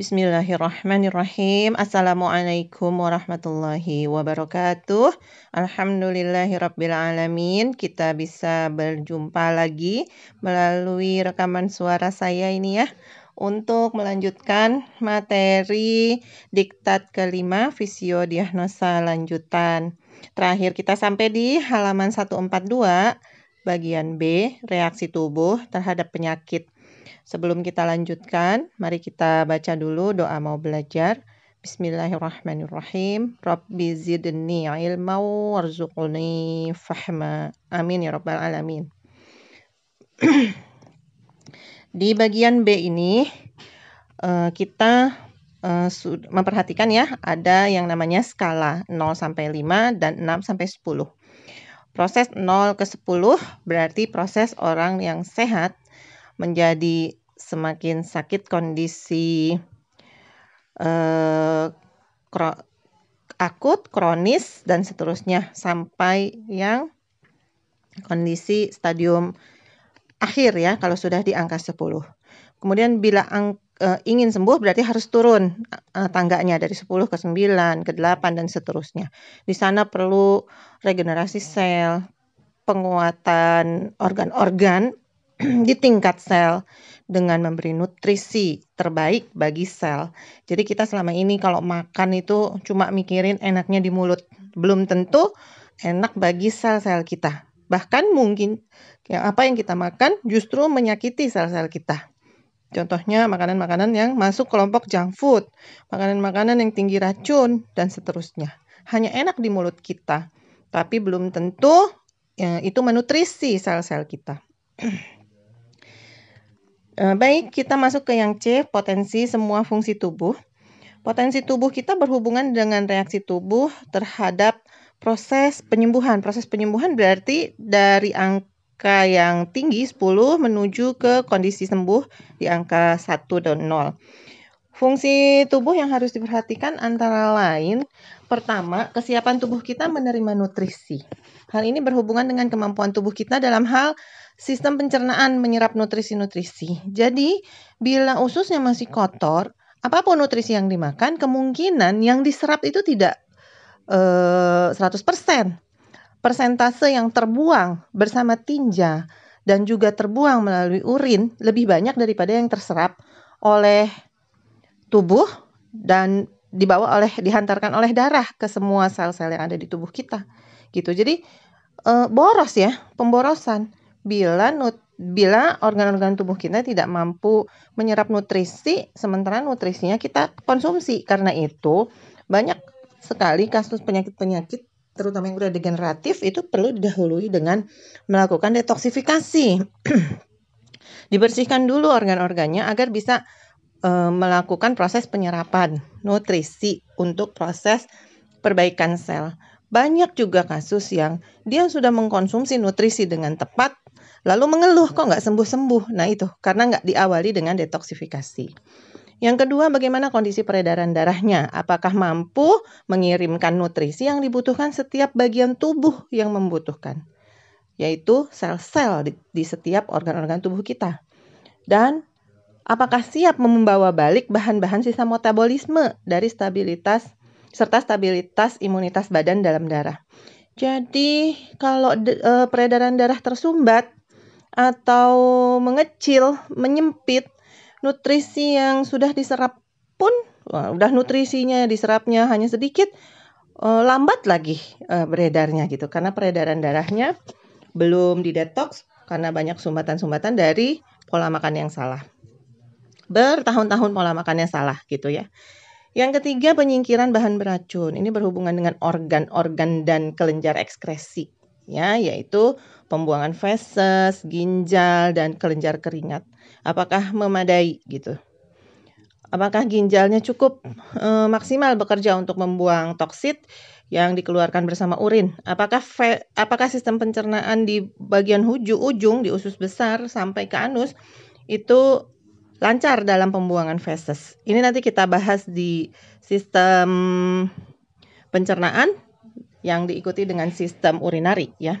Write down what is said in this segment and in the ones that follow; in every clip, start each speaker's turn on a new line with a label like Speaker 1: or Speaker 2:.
Speaker 1: Bismillahirrahmanirrahim. Assalamualaikum warahmatullahi wabarakatuh. Alhamdulillahirabbil alamin. Kita bisa berjumpa lagi melalui rekaman suara saya ini ya untuk melanjutkan materi diktat kelima fisiodiagnosa lanjutan. Terakhir kita sampai di halaman 142 bagian B, reaksi tubuh terhadap penyakit. Sebelum kita lanjutkan, mari kita baca dulu doa mau belajar. Bismillahirrahmanirrahim. Rabbi zidni ilma warzuqni fahma. Amin ya rabbal alamin. Di bagian B ini eh, kita eh, memperhatikan ya ada yang namanya skala 0 sampai 5 dan 6 sampai 10. Proses 0 ke 10 berarti proses orang yang sehat menjadi semakin sakit kondisi uh, kro akut, kronis, dan seterusnya sampai yang kondisi stadium akhir ya kalau sudah di angka 10. Kemudian bila ang, uh, ingin sembuh berarti harus turun uh, tangganya dari 10 ke 9, ke 8 dan seterusnya. Di sana perlu regenerasi sel, penguatan organ-organ di tingkat sel dengan memberi nutrisi terbaik bagi sel. Jadi kita selama ini kalau makan itu cuma mikirin enaknya di mulut, belum tentu enak bagi sel-sel kita. Bahkan mungkin yang apa yang kita makan justru menyakiti sel-sel kita. Contohnya makanan-makanan yang masuk kelompok junk food, makanan-makanan yang tinggi racun dan seterusnya. Hanya enak di mulut kita, tapi belum tentu ya, itu menutrisi sel-sel kita. Eh, baik, kita masuk ke yang C, potensi semua fungsi tubuh. Potensi tubuh kita berhubungan dengan reaksi tubuh terhadap proses penyembuhan. Proses penyembuhan berarti dari angka yang tinggi 10 menuju ke kondisi sembuh di angka 1 dan 0. Fungsi tubuh yang harus diperhatikan antara lain pertama, kesiapan tubuh kita menerima nutrisi. Hal ini berhubungan dengan kemampuan tubuh kita dalam hal sistem pencernaan menyerap nutrisi-nutrisi. Jadi, bila ususnya masih kotor, apa pun nutrisi yang dimakan, kemungkinan yang diserap itu tidak uh, 100%. Persentase yang terbuang bersama tinja dan juga terbuang melalui urin lebih banyak daripada yang terserap oleh tubuh dan dibawa oleh dihantarkan oleh darah ke semua sel-sel yang ada di tubuh kita. Gitu. Jadi uh, boros ya, pemborosan bila nut bila organ-organ tubuh kita tidak mampu menyerap nutrisi sementara nutrisinya kita konsumsi. Karena itu banyak sekali kasus penyakit-penyakit terutama yang sudah degeneratif itu perlu didahului dengan melakukan detoksifikasi. Dibersihkan dulu organ-organnya agar bisa e, melakukan proses penyerapan nutrisi untuk proses perbaikan sel. Banyak juga kasus yang dia sudah mengkonsumsi nutrisi dengan tepat, lalu mengeluh kok nggak sembuh-sembuh. Nah itu karena nggak diawali dengan detoksifikasi. Yang kedua, bagaimana kondisi peredaran darahnya? Apakah mampu mengirimkan nutrisi yang dibutuhkan setiap bagian tubuh yang membutuhkan? Yaitu sel-sel di, di setiap organ-organ tubuh kita. Dan apakah siap membawa balik bahan-bahan sisa metabolisme dari stabilitas serta stabilitas imunitas badan dalam darah. Jadi, kalau e, peredaran darah tersumbat atau mengecil, menyempit, nutrisi yang sudah diserap pun udah nutrisinya diserapnya hanya sedikit, e, lambat lagi e, beredarnya gitu karena peredaran darahnya belum didetoks karena banyak sumbatan-sumbatan dari pola makan yang salah. Bertahun-tahun pola makan yang salah gitu ya. Yang ketiga, penyingkiran bahan beracun. Ini berhubungan dengan organ-organ dan kelenjar ekskresi, ya, yaitu pembuangan feses, ginjal, dan kelenjar keringat. Apakah memadai gitu? Apakah ginjalnya cukup e, maksimal bekerja untuk membuang toksit yang dikeluarkan bersama urin? Apakah fe, apakah sistem pencernaan di bagian hujung ujung di usus besar sampai ke anus itu lancar dalam pembuangan feses. Ini nanti kita bahas di sistem pencernaan yang diikuti dengan sistem urinari ya.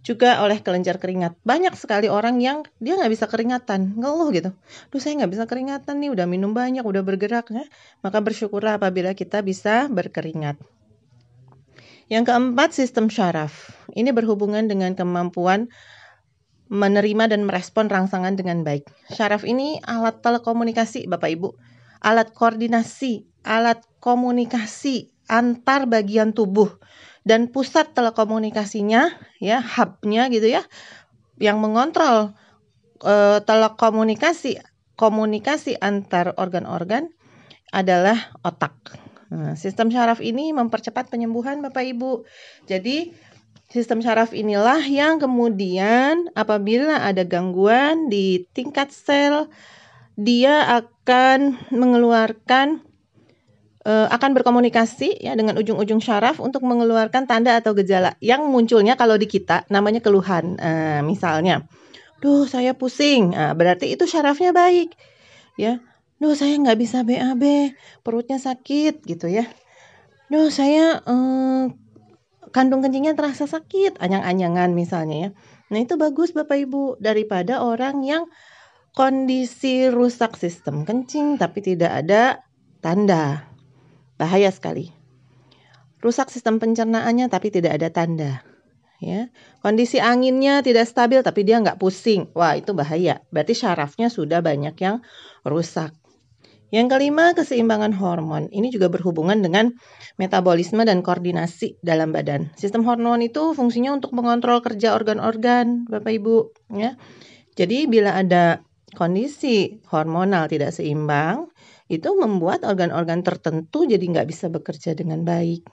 Speaker 1: juga oleh kelenjar keringat. Banyak sekali orang yang dia nggak bisa keringatan, ngeluh gitu. Duh saya nggak bisa keringatan nih, udah minum banyak, udah bergerak ya. Maka bersyukurlah apabila kita bisa berkeringat. Yang keempat, sistem syaraf. Ini berhubungan dengan kemampuan menerima dan merespon rangsangan dengan baik. Syaraf ini alat telekomunikasi, Bapak Ibu. Alat koordinasi, alat komunikasi antar bagian tubuh dan pusat telekomunikasinya ya hubnya gitu ya yang mengontrol uh, telekomunikasi komunikasi antar organ-organ adalah otak. Nah, sistem syaraf ini mempercepat penyembuhan Bapak Ibu. Jadi sistem syaraf inilah yang kemudian apabila ada gangguan di tingkat sel dia akan mengeluarkan akan berkomunikasi ya dengan ujung-ujung syaraf untuk mengeluarkan tanda atau gejala yang munculnya kalau di kita namanya keluhan. Uh, misalnya, duh saya pusing, uh, berarti itu syarafnya baik, ya. Duh saya nggak bisa BAB, perutnya sakit gitu ya. Duh saya uh, kandung kencingnya terasa sakit, anyang-anyangan misalnya ya. Nah itu bagus Bapak Ibu daripada orang yang kondisi rusak sistem kencing tapi tidak ada tanda. Bahaya sekali. Rusak sistem pencernaannya tapi tidak ada tanda. Ya, kondisi anginnya tidak stabil tapi dia nggak pusing. Wah itu bahaya. Berarti syarafnya sudah banyak yang rusak. Yang kelima, keseimbangan hormon. Ini juga berhubungan dengan metabolisme dan koordinasi dalam badan. Sistem hormon itu fungsinya untuk mengontrol kerja organ-organ, Bapak Ibu. Ya. Jadi bila ada kondisi hormonal tidak seimbang, itu membuat organ-organ tertentu jadi nggak bisa bekerja dengan baik.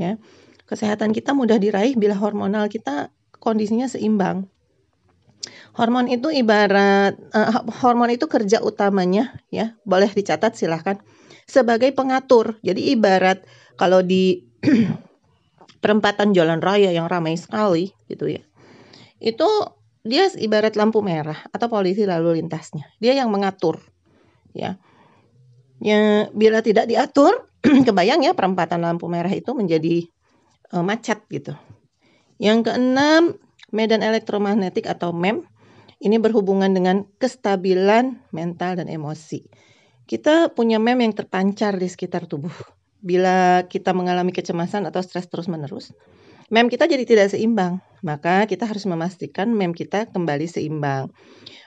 Speaker 1: Ya, kesehatan kita mudah diraih bila hormonal kita kondisinya seimbang. Hormon itu ibarat uh, hormon itu kerja utamanya ya, boleh dicatat silahkan sebagai pengatur. Jadi ibarat kalau di perempatan jalan raya yang ramai sekali gitu ya. Itu dia ibarat lampu merah atau polisi lalu lintasnya. Dia yang mengatur ya Ya, bila tidak diatur, kebayang ya perempatan lampu merah itu menjadi uh, macet gitu. Yang keenam, medan elektromagnetik atau MEM. Ini berhubungan dengan kestabilan mental dan emosi. Kita punya MEM yang terpancar di sekitar tubuh. Bila kita mengalami kecemasan atau stres terus-menerus, MEM kita jadi tidak seimbang. Maka kita harus memastikan MEM kita kembali seimbang.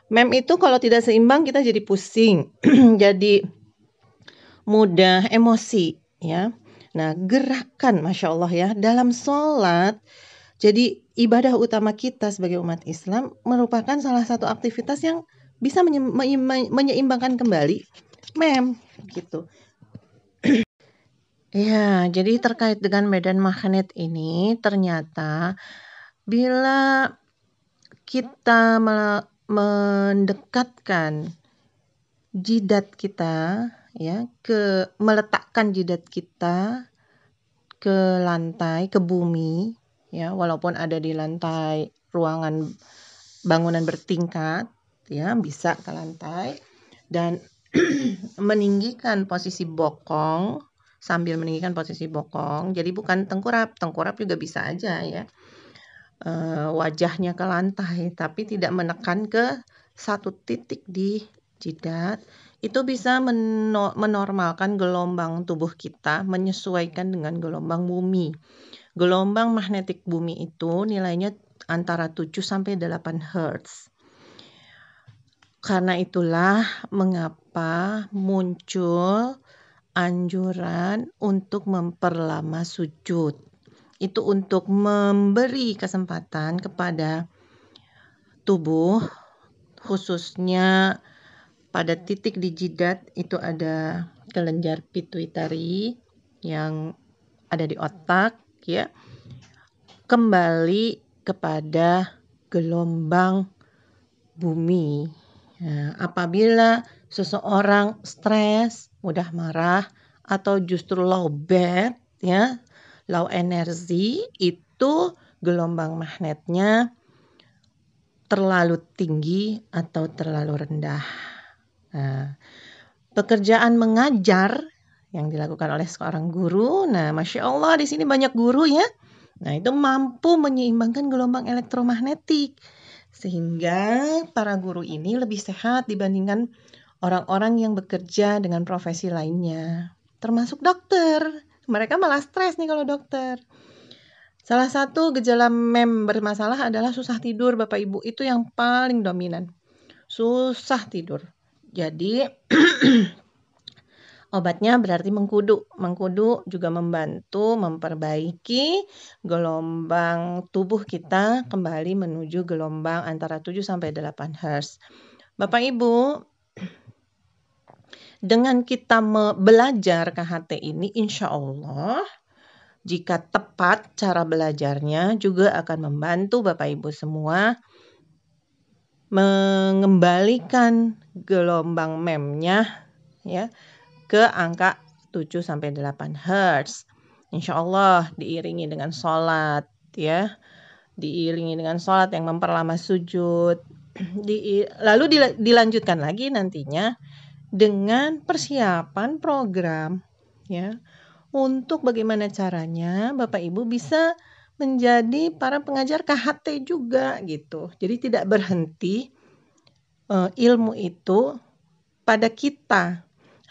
Speaker 1: MEM itu kalau tidak seimbang kita jadi pusing, jadi mudah emosi ya. Nah, gerakan Masya Allah ya dalam sholat jadi ibadah utama kita sebagai umat Islam merupakan salah satu aktivitas yang bisa menye menyeimbangkan kembali mem gitu. ya, jadi terkait dengan medan magnet ini ternyata bila kita mendekatkan jidat kita ya ke meletakkan jidat kita ke lantai ke bumi ya walaupun ada di lantai ruangan bangunan bertingkat ya bisa ke lantai dan meninggikan posisi bokong sambil meninggikan posisi bokong jadi bukan tengkurap tengkurap juga bisa aja ya e, wajahnya ke lantai tapi tidak menekan ke satu titik di jidat itu bisa menormalkan gelombang tubuh kita menyesuaikan dengan gelombang bumi. Gelombang magnetik bumi itu nilainya antara 7 sampai 8 Hz. Karena itulah mengapa muncul anjuran untuk memperlama sujud. Itu untuk memberi kesempatan kepada tubuh khususnya pada titik di jidat itu ada kelenjar pituitari yang ada di otak ya kembali kepada gelombang bumi. Nah, apabila seseorang stres, mudah marah atau justru low bed ya, low energy itu gelombang magnetnya terlalu tinggi atau terlalu rendah. Nah, pekerjaan mengajar yang dilakukan oleh seorang guru. Nah, masya Allah di sini banyak guru ya. Nah, itu mampu menyeimbangkan gelombang elektromagnetik sehingga para guru ini lebih sehat dibandingkan orang-orang yang bekerja dengan profesi lainnya, termasuk dokter. Mereka malah stres nih kalau dokter. Salah satu gejala mem bermasalah adalah susah tidur, Bapak Ibu. Itu yang paling dominan. Susah tidur. Jadi Obatnya berarti mengkudu. Mengkudu juga membantu memperbaiki gelombang tubuh kita kembali menuju gelombang antara 7 sampai 8 Hz. Bapak Ibu, dengan kita belajar KHT ini insya Allah jika tepat cara belajarnya juga akan membantu Bapak Ibu semua mengembalikan gelombang memnya ya ke angka 7 sampai 8 Hz. Insya Allah diiringi dengan sholat ya. Diiringi dengan sholat yang memperlama sujud. Di, lalu dilanjutkan lagi nantinya dengan persiapan program ya untuk bagaimana caranya Bapak Ibu bisa menjadi para pengajar KHT juga gitu. Jadi tidak berhenti uh, ilmu itu pada kita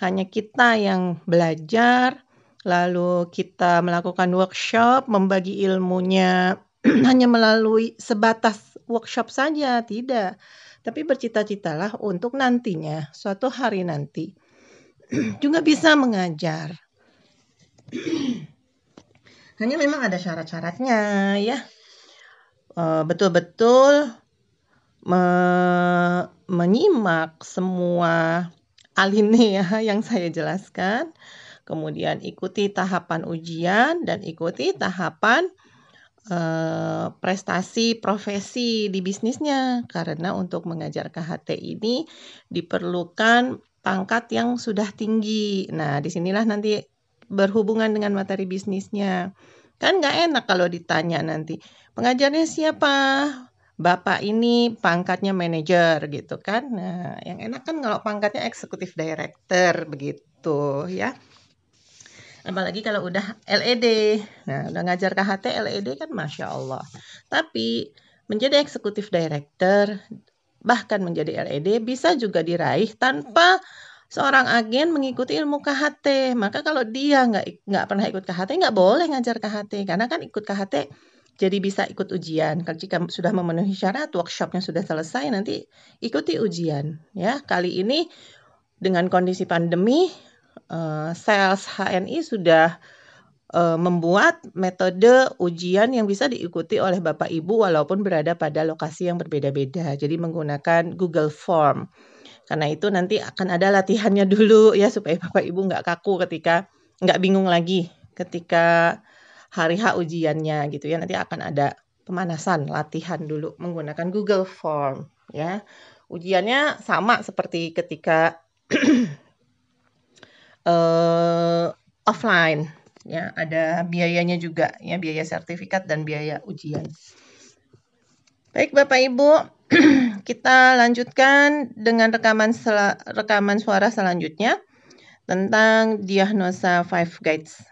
Speaker 1: hanya kita yang belajar, lalu kita melakukan workshop, membagi ilmunya hanya melalui sebatas workshop saja, tidak. Tapi bercita-citalah untuk nantinya, suatu hari nanti, juga bisa mengajar. Hanya memang ada syarat-syaratnya ya. Eh, betul-betul me menyimak semua alinea yang saya jelaskan. Kemudian ikuti tahapan ujian dan ikuti tahapan uh, prestasi profesi di bisnisnya. Karena untuk mengajar KHT ini diperlukan pangkat yang sudah tinggi. Nah, di sinilah nanti berhubungan dengan materi bisnisnya. Kan nggak enak kalau ditanya nanti, pengajarnya siapa? Bapak ini pangkatnya manajer gitu kan. Nah, yang enak kan kalau pangkatnya eksekutif director begitu ya. Apalagi kalau udah LED. Nah, udah ngajar KHT LED kan Masya Allah. Tapi menjadi eksekutif director bahkan menjadi LED bisa juga diraih tanpa seorang agen mengikuti ilmu KHT. Maka kalau dia nggak nggak pernah ikut KHT, nggak boleh ngajar KHT karena kan ikut KHT jadi bisa ikut ujian. Kalau jika sudah memenuhi syarat, workshopnya sudah selesai, nanti ikuti ujian. Ya, kali ini dengan kondisi pandemi, uh, sales HNI sudah uh, membuat metode ujian yang bisa diikuti oleh Bapak Ibu walaupun berada pada lokasi yang berbeda-beda. Jadi menggunakan Google Form. Karena itu nanti akan ada latihannya dulu ya supaya Bapak Ibu nggak kaku ketika nggak bingung lagi ketika hari H ujiannya gitu ya. Nanti akan ada pemanasan, latihan dulu menggunakan Google Form ya. Ujiannya sama seperti ketika uh, offline ya, ada biayanya juga ya, biaya sertifikat dan biaya ujian. Baik Bapak Ibu, kita lanjutkan dengan rekaman rekaman suara selanjutnya tentang diagnosa five guides